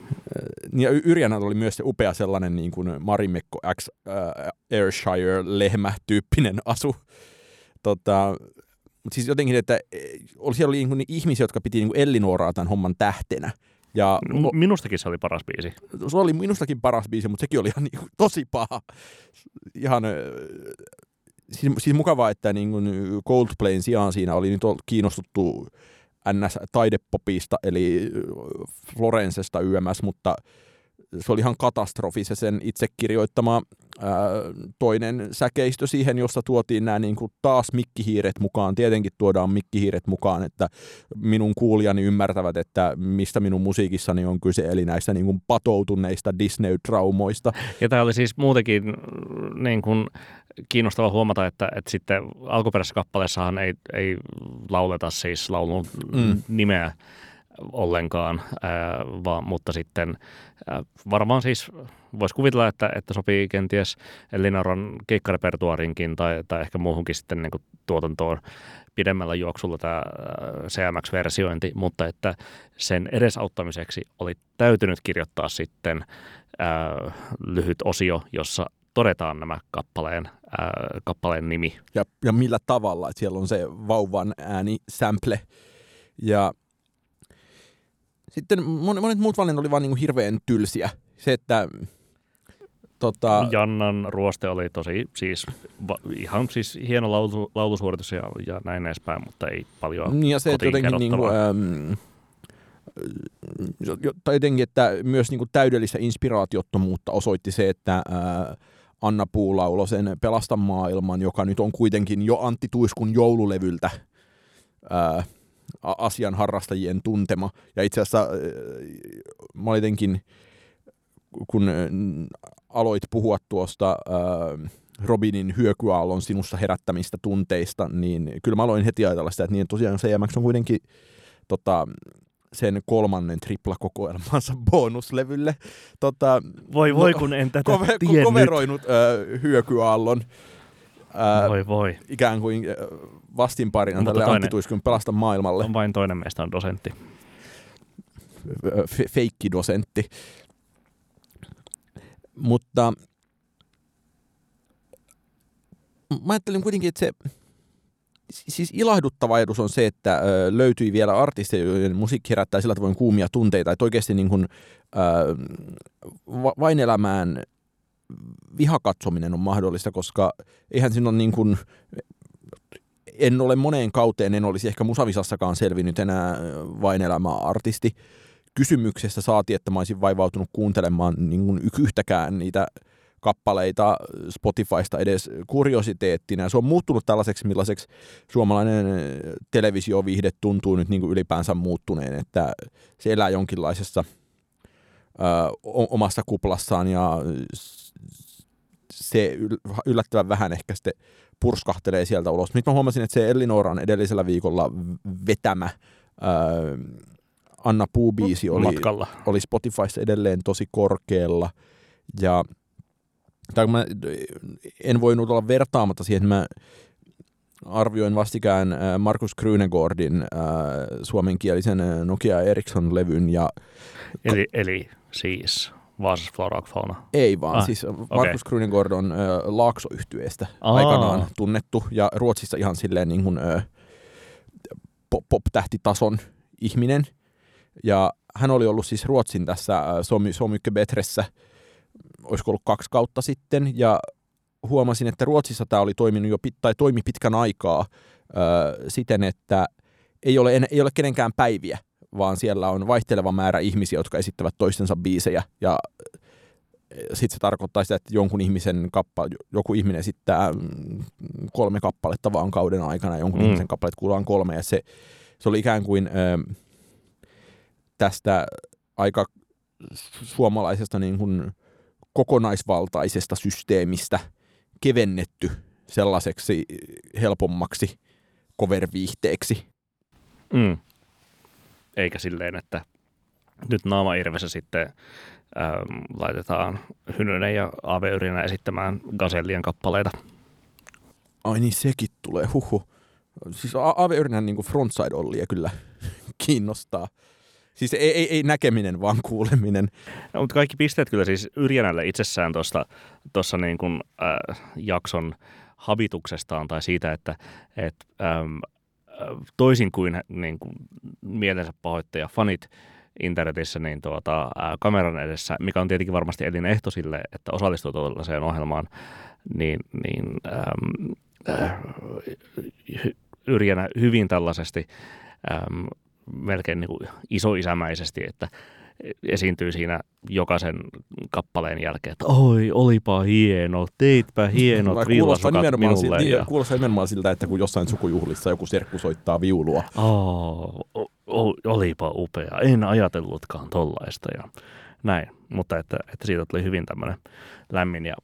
Ja Yrjänä oli myös se upea sellainen niin kuin Marimekko X äh, Ayrshire-lehmä-tyyppinen asu. Tota, mutta siis jotenkin, että siellä oli niin ihmisiä, jotka piti niin Ellinuoraa tämän homman tähtenä. Ja, Minustakin se oli paras biisi. Se oli minustakin paras biisi, mutta sekin oli ihan niin, tosi paha. Ihan, siis, siis mukavaa, että niin kuin Coldplayn sijaan siinä oli nyt kiinnostuttu NS-taidepopista, eli Florencesta YMS, mutta se oli ihan katastrofi se sen itse kirjoittama ää, toinen säkeistö siihen, jossa tuotiin nämä niin kuin taas mikkihiiret mukaan. Tietenkin tuodaan mikkihiiret mukaan, että minun kuulijani ymmärtävät, että mistä minun musiikissani on kyse, eli näistä niin kuin patoutuneista Disney-traumoista. Ja tämä oli siis muutenkin niin kuin kiinnostava huomata, että, että sitten alkuperäisessä kappaleessahan ei, ei lauleta siis laulun mm. nimeä ollenkaan, ää, vaan, mutta sitten ää, varmaan siis voisi kuvitella, että, että sopii kenties Linaron keikkarepertuarinkin tai, tai ehkä muuhunkin sitten niin kuin tuotantoon pidemmällä juoksulla tämä CMX-versiointi, mutta että sen edesauttamiseksi oli täytynyt kirjoittaa sitten ää, lyhyt osio, jossa todetaan nämä kappaleen, ää, kappaleen nimi. Ja, ja millä tavalla, että siellä on se vauvan ääni sample. Ja sitten monet muut valinnat oli vaan niin kuin hirveän tylsiä. Se, että Tota... Jannan ruoste oli tosi siis va, ihan siis hieno laulu, laulusuoritus ja, ja näin edespäin, mutta ei paljon niin ja se, että jotenkin niin kuin, ähm, tai jotenkin, että myös niin kuin täydellistä inspiraatiottomuutta osoitti se, että äh, Anna Puu lauloi sen Pelasta maailman, joka nyt on kuitenkin jo Antti Tuiskun joululevyltä äh, asian harrastajien tuntema. Ja itse asiassa äh, mä olin jotenkin, kun äh, aloit puhua tuosta äh, Robinin hyökyaallon sinussa herättämistä tunteista, niin kyllä mä aloin heti ajatella sitä, että niin tosiaan CMX on kuitenkin tota, sen kolmannen triplakokoelmansa bonuslevylle. Tota, voi voi, kun en tätä kove, tiennyt. Koveroinut äh, hyökyaallon. Äh, voi voi. Ikään kuin äh, vastinparina Mutta tälle Antti Tuiskun pelasta maailmalle. On vain toinen meistä on dosentti. F- feikkidosentti. Mutta mä ajattelin kuitenkin, että se siis ilahduttava ajatus on se, että löytyi vielä artisteja, joiden musiikki herättää sillä tavoin kuumia tunteita, että oikeasti niin kuin, ö, vain elämään vihakatsominen on mahdollista, koska eihän siinä ole niin kuin, en ole moneen kauteen, en olisi ehkä musavisassakaan selvinnyt enää vain elämää artisti. Kysymyksestä saati, että mä olisin vaivautunut kuuntelemaan niin kuin yhtäkään niitä kappaleita Spotifysta edes kuriositeettina. Se on muuttunut tällaiseksi, millaiseksi suomalainen televisioviihde tuntuu nyt niin kuin ylipäänsä muuttuneen, että se elää jonkinlaisessa ö, omassa kuplassaan ja se yllättävän vähän ehkä sitten purskahtelee sieltä ulos. Nyt mä huomasin, että se Ellinoran edellisellä viikolla vetämä ö, Anna Puu-biisi oli, oli Spotifyssa edelleen tosi korkealla ja tai mä en voinut olla vertaamatta siihen, että mä arvioin vastikään Markus Krynegordin äh, suomenkielisen Nokia Ericsson-levyn. Ja eli, eli siis Vaasas Flora Fauna? Ei vaan, ah, siis Markus okay. Krynegord on äh, Laakso-yhtyeestä aikanaan tunnettu ja Ruotsissa ihan silleen niin kuin, äh, pop-tähtitason ihminen. Ja hän oli ollut siis Ruotsin tässä Somy, Somykke Betressä – olisiko ollut kaksi kautta sitten, ja huomasin, että Ruotsissa tämä oli toiminut jo pit, tai toimi pitkän aikaa ö, siten, että ei ole, en, ei ole kenenkään päiviä, vaan siellä on vaihteleva määrä ihmisiä, jotka esittävät toistensa biisejä, ja sitten se tarkoittaa sitä, että jonkun ihmisen kappa, joku ihminen esittää kolme kappaletta vaan kauden aikana, jonkun mm. ihmisen kappaleet kuullaan kolme, ja se, se oli ikään kuin ö, tästä aika suomalaisesta niin kuin, kokonaisvaltaisesta systeemistä kevennetty sellaiseksi helpommaksi cover-viihteeksi. Mm. Eikä silleen, että nyt naama irvessä sitten ähm, laitetaan Hynynen ja Ave Yrjänä esittämään Gazellien kappaleita. Ai niin, sekin tulee, huhu. Siis Ave Yrjänä niin frontside ollia kyllä kiinnostaa. Siis ei, ei, ei näkeminen, vaan kuuleminen. No, mutta kaikki pisteet kyllä siis Yrjänälle itsessään tuossa niin kuin, äh, jakson habituksestaan tai siitä, että et, ähm, toisin kuin, niin kuin mielensä pahoittaja fanit internetissä niin tuota, kameran edessä, mikä on tietenkin varmasti elinehto sille, että osallistuu tuollaiseen ohjelmaan, niin, niin ähm, äh, Yrjänä hyvin tällaisesti ähm, melkein niin kuin isoisämäisesti, että esiintyy siinä jokaisen kappaleen jälkeen, että oi, olipa hieno, teitpä hienot villasukat minulle. Siltä, ja... Kuulostaa nimenomaan siltä, että kun jossain sukujuhlissa joku serkku soittaa viulua. Oh, o, olipa upea, en ajatellutkaan tollaista ja näin. Mutta että, että siitä tuli hyvin tämmöinen lämmin ja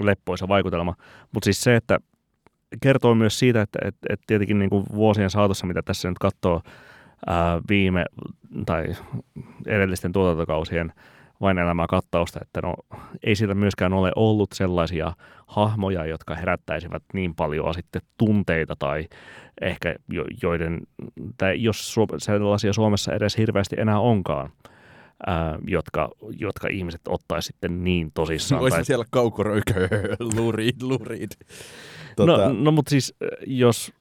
leppoisa vaikutelma. Mutta siis se, että kertoo myös siitä, että, että, että tietenkin niin kuin vuosien saatossa, mitä tässä nyt katsoo, ää, viime tai edellisten tuotantokausien vain elämää kattausta, että no, ei siitä myöskään ole ollut sellaisia hahmoja, jotka herättäisivät niin paljon sitten tunteita tai ehkä jo, joiden, tai jos sellaisia Suomessa edes hirveästi enää onkaan, ää, jotka, jotka ihmiset ottaisi sitten niin tosissaan. Voisi tai- siellä kaukoröykö, lurid, lurid. No, Tota, no mutta siis jos,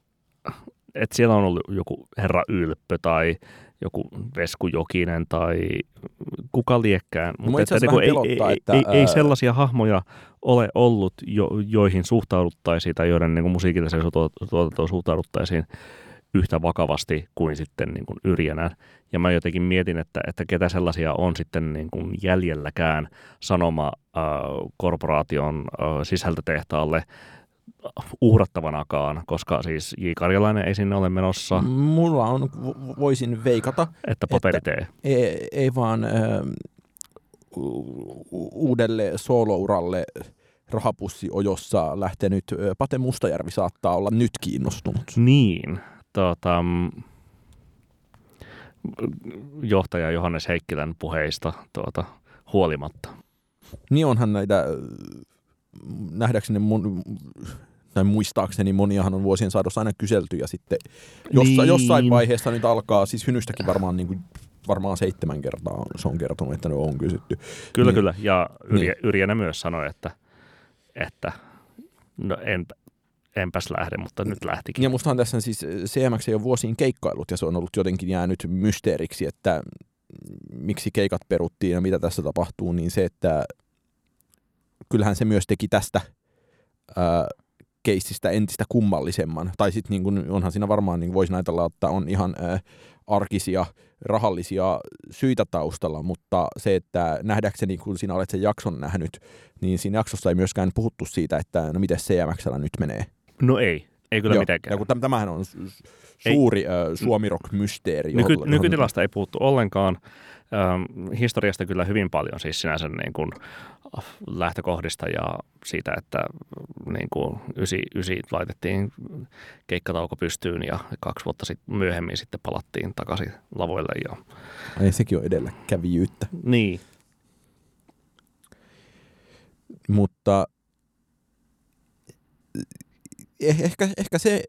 että siellä on ollut joku herra Ylppö tai joku Vesku Jokinen tai kuka liekkään. Mutta että, niin ei, pelottaa, ei, että, ei, ei sellaisia hahmoja ole ollut, jo, joihin suhtauduttaisiin tai joiden niin musiikilliseen tuotantoon suhtauduttaisiin yhtä vakavasti kuin sitten niin kuin Yrjänä. Ja mä jotenkin mietin, että, että ketä sellaisia on sitten niin kuin jäljelläkään sanoma äh, korporaation äh, sisältötehtaalle uhrattavanakaan, koska siis J. Karjalainen ei sinne ole menossa, mulla on, vo- voisin veikata, että paperitee. ei, ei vaan u- uudelle soolouralle rahapussi ojossa lähtenyt Pate Mustajärvi saattaa olla nyt kiinnostunut. Niin, tota, mm, johtaja Johannes Heikkilän puheista tuota, huolimatta. Niin onhan näitä, nähdäkseni mun, tai muistaakseni moniahan on vuosien saatossa aina kyselty ja sitten jossa, Niin. jossain vaiheessa nyt alkaa, siis Hynystäkin varmaan niin kuin, varmaan seitsemän kertaa on, se on kertonut, että ne on kysytty. Kyllä, Niin. kyllä. Ja Yrjä, Niin. Yrjänä myös sanoi, että, että no en, enpäs lähde, mutta nyt lähtikin. Ja mustahan tässä siis CMX ei ole vuosiin keikkailut ja se on ollut jotenkin jäänyt mysteeriksi, että miksi keikat peruttiin ja mitä tässä tapahtuu, niin se, että kyllähän se myös teki tästä ää, keissistä entistä kummallisemman. Tai sitten niin kun, onhan siinä varmaan, niin voisi ajatella, että on ihan ää, arkisia, rahallisia syitä taustalla, mutta se, että nähdäkseni, kun sinä olet sen jakson nähnyt, niin siinä jaksossa ei myöskään puhuttu siitä, että no miten CMXllä nyt menee. No ei, ei kyllä Joo, mitenkään. Ja kun täm- tämähän on su- suuri ö, suomirock-mysteeri. Nyky, nykytilasta ei puhuttu ollenkaan. Historiasta kyllä hyvin paljon, siis sinänsä niin kuin lähtökohdista ja siitä, että niin kuin ysi, ysi laitettiin keikkatauko pystyyn ja kaksi vuotta sit, myöhemmin sitten palattiin takaisin lavoille. Ja, Ei, sekin on edelläkävijyyttä. niin, Mutta eh- ehkä, ehkä se,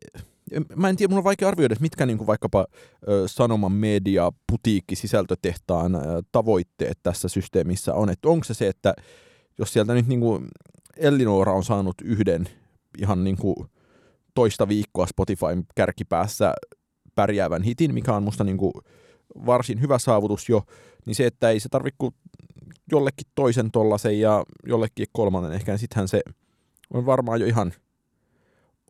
mä en tiedä, mulla on vaikea arvioida, mitkä niin kuin vaikkapa ö, sanoman media, putiikki, sisältötehtaan tavoitteet tässä systeemissä on. Että onko se se, että jos sieltä nyt niin kuin Elinora on saanut yhden ihan niin kuin toista viikkoa Spotifyn kärkipäässä pärjäävän hitin, mikä on musta niin kuin varsin hyvä saavutus jo, niin se, että ei se tarvitse jollekin toisen tollasen ja jollekin kolmannen ehkä, niin sittenhän se on varmaan jo ihan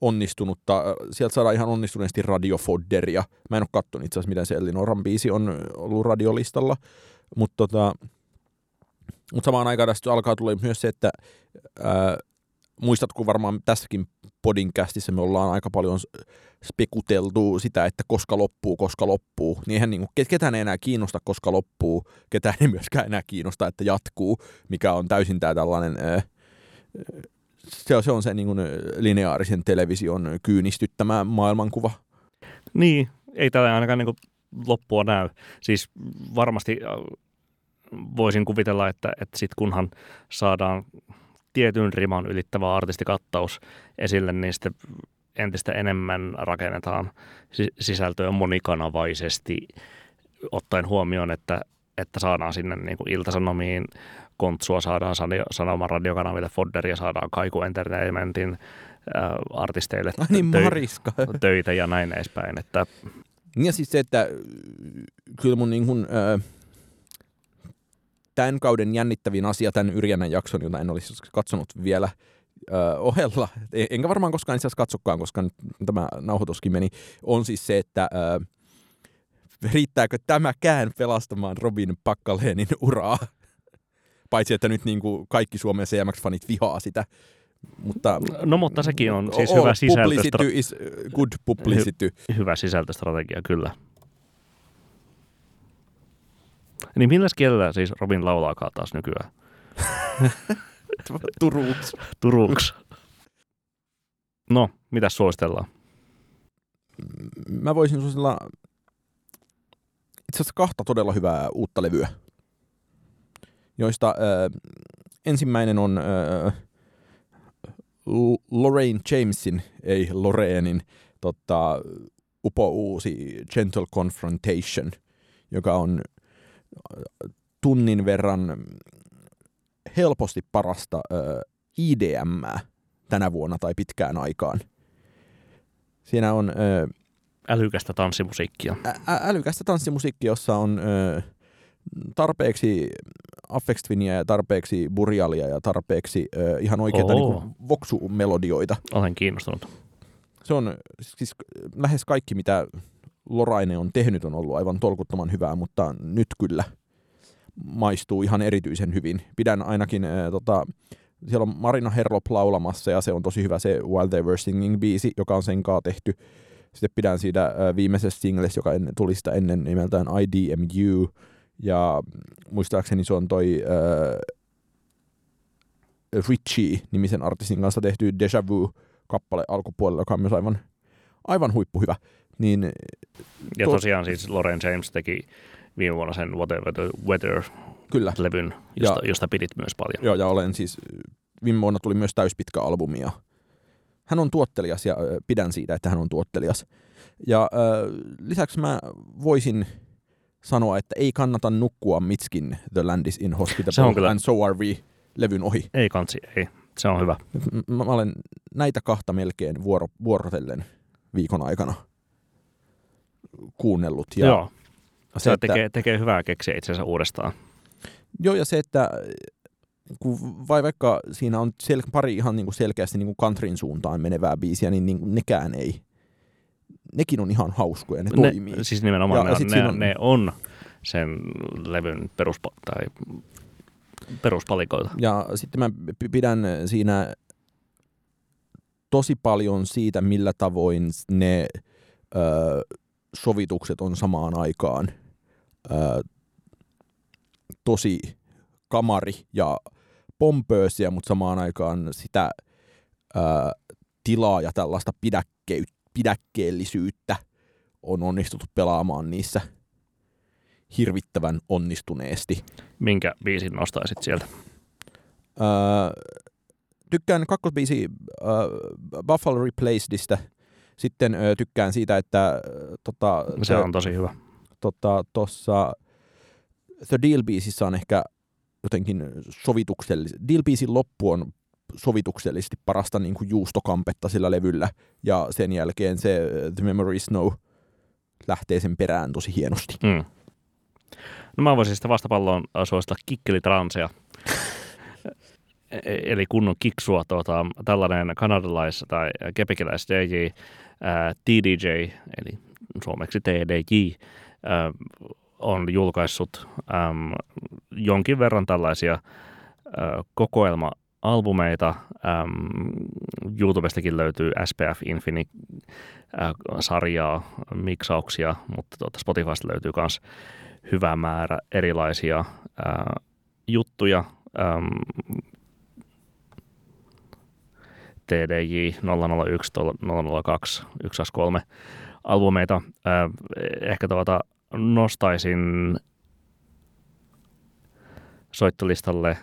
onnistunutta. Sieltä saadaan ihan onnistuneesti radiofodderia. Mä en ole katsonut itse asiassa, miten se Elinoran biisi on ollut radiolistalla, mutta tota, mut samaan aikaan tästä alkaa tulla myös se, että ää, muistatko varmaan tässäkin podcastissa me ollaan aika paljon spekuteltu sitä, että koska loppuu, koska loppuu. Niin eihän niinku, ket- ketään ei enää kiinnosta, koska loppuu. Ketään ei myöskään enää kiinnosta, että jatkuu, mikä on täysin tämä tällainen... Ää, se se, on se niin lineaarisen television kyynistyttämä maailmankuva. niin, ei tällä ainakaan niin kuin loppua näy. Siis varmasti voisin kuvitella, että, että sit kunhan saadaan tietyn riman ylittävä artistikattaus esille, niin sitten entistä enemmän rakennetaan si- sisältöä monikanavaisesti, ottaen huomioon, että, että saadaan sinne niin kuin iltasanomiin kontsua, saadaan Sanoman radiokanaville fodderia, saadaan Kaiku Entertainmentin äh, artisteille Ai niin, Mariska. töitä ja näin edespäin. Että, Ja siis se, että kyllä mun niin kuin, ö, tämän kauden jännittävin asia, tämän Yrjänän jakson, jota en olisi katsonut vielä ö, ohella, e- enkä varmaan koskaan itse asiassa katsokaan, koska nyt tämä nauhoituskin meni, on siis se, että ö, riittääkö tämäkään pelastamaan Robin Pakkaleenin uraa. Paitsi, että nyt niin kuin kaikki Suomen CMX-fanit vihaa sitä. Mutta no mutta sekin on siis all hyvä, sisältö, publicity is good publicity. hyvä sisältöstrategia, kyllä. Niin millä kielellä siis Robin laulaakaan taas nykyään? Turuuks. Turuks. No, mitä suositellaan? Mä voisin suositella itse asiassa kahta todella hyvää uutta levyä, joista äh, ensimmäinen on äh, Lorraine Jamesin, ei Loreenin, tota, upo uusi Gentle Confrontation, joka on tunnin verran helposti parasta ö, IDM tänä vuonna tai pitkään aikaan. Siinä on ö, Älykästä tanssimusiikkia. ä- älykästä tanssimusiikkia, jossa on ö, tarpeeksi Aphex Twinia ja tarpeeksi Burialia ja tarpeeksi ö, ihan oikeita Oo. niinku voksumelodioita. Olen kiinnostunut. Se on siis lähes kaikki, mitä Loraine on tehnyt, on ollut aivan tolkuttoman hyvää, mutta nyt kyllä maistuu ihan erityisen hyvin. Pidän ainakin, äh, tota, siellä on Marina Herlop laulamassa ja se on tosi hyvä se While They Were Singing biisi, joka on sen kaa tehty. Sitten pidän siitä viimeisestä singles, joka en, tuli sitä ennen nimeltään IDMU. Ja muistaakseni se on toi äh, Richie-nimisen artistin kanssa tehty Deja Vu-kappale alkupuolella, joka on myös aivan, aivan huippuhyvä. Niin Ja Tuo- tosiaan siis Lauren James teki viime vuonna sen Whatever the Weather-levyn, kyllä, josta, Ja- josta pidit myös paljon. Joo, ja olen siis, viime vuonna tuli myös täyspitkä albumi ja hän on tuottelias ja ö, pidän siitä, että hän on tuottelias. Ja ö, lisäksi mä voisin sanoa, että ei kannata nukkua Mitskin The Land is Inhospitable kyllä- and So Are We levyn ohi. Ei kansi, ei. Se on hyvä. Mä, mä olen näitä kahta melkein vuoro, vuorotellen viikon aikana kuunnellut. Ja Joo, se, se että, tekee, tekee hyvää keksiä itsensä uudestaan. Joo, ja se, että kun vai vaikka siinä on sel- pari ihan niin kuin selkeästi niin kuin countryn suuntaan menevää biisiä, niin, niin kuin nekään ei. Nekin on ihan hauskoja, ne, Ne, toimii. siis nimenomaan Ja ne, on, ne, on... ne on sen levyn peruspa- tai peruspalikoita. Ja sitten mä pidän siinä tosi paljon siitä, millä tavoin ne ö, sovitukset on samaan aikaan ö, tosi kamari ja pompöösiä, mutta samaan aikaan sitä ö, tilaa ja tällaista pidäkke, pidäkkeellisyyttä on onnistuttu pelaamaan niissä hirvittävän onnistuneesti. Minkä biisin nostaisit sieltä? Öö, tykkään kakkosbiisi öö, Buffalo Replacedista. Sitten öö, tykkään siitä, että öö, tota, Se on tosi hyvä. tota, tossa The Deal-biisissä on ehkä jotenkin sovituksellisesti. Deal-biisin loppu on sovituksellisesti parasta niin kuin juustokampetta sillä levyllä, ja sen jälkeen se ö, The Memory Snow lähtee sen perään tosi hienosti. Mm. No mä voisin sitä vastapalloon suositella kikkelitransea. E- Eli kunnon kiksua, tuota, tällainen kanadalais- tai kepikiläis DJ, ää, TDJ, eli suomeksi TDJ, ää, on julkaissut äm, jonkin verran tällaisia ää, kokoelma-albumeita. Äm, YouTubestakin löytyy SPF Infinite-sarjaa, miksauksia, mutta tuota Spotifysta löytyy myös hyvä määrä erilaisia ää, juttuja. Äm, TDJ 001, 002, 1S3 albumeita. Ää, ehkä tuota nostaisin soittolistalle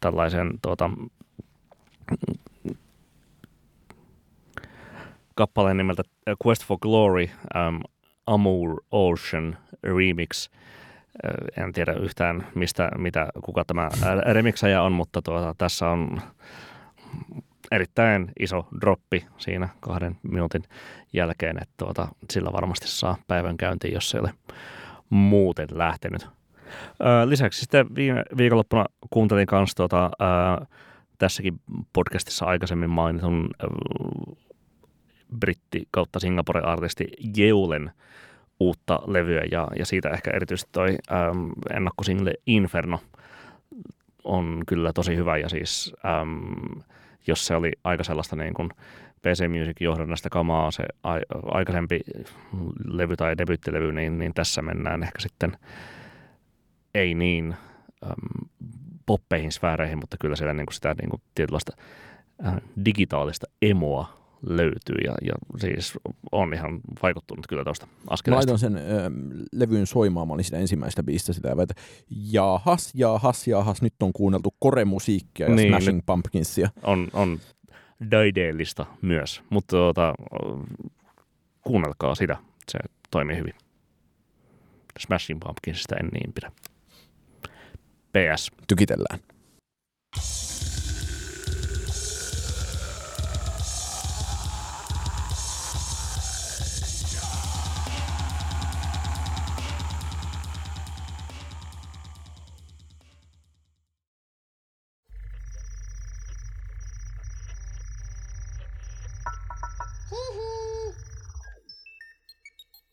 tällaisen tuota, kappaleen nimeltä Quest for Glory um, Amour Ocean Remix. En tiedä yhtään, mistä, mitä, kuka tämä remixaja on, mutta tuota, tässä on erittäin iso droppi siinä kahden minuutin jälkeen, että tuota, sillä varmasti saa päivän käyntiin, jos se ei ole muuten lähtenyt. Lisäksi sitten viime viikonloppuna kuuntelin kanssa tuota, tässäkin podcastissa aikaisemmin mainitun britti kautta Singapore-artisti Jeulen uutta levyä ja, ja siitä ehkä erityisesti toi äm, ennakkosingle Inferno on kyllä tosi hyvä ja siis äm, jos se oli aika sellaista niin kuin PC Music johdannasta kamaa se ai, aikaisempi levy tai debyttilevy, niin, niin tässä mennään ehkä sitten ei niin äm, poppeihin sfääreihin, mutta kyllä siellä niin kuin sitä niin kuin tietynlaista äh, digitaalista emoa löytyy ja, ja siis on ihan vaikuttunut kyllä tuosta Mä askeleesta. laitoin sen ö, levyn soimaan, mä olin sitä ensimmäistä biistä sitä, että jahas, jahas, jahas, nyt on kuunneltu koremusiikkia ja Niin, Smashing Pumpkinsia. On, on daideellista myös, mutta tuota, kuunnelkaa sitä, se toimii hyvin. Smashing Pumpkinsista en niin pidä. PS. Tykitellään.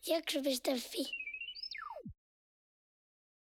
Jakso.fi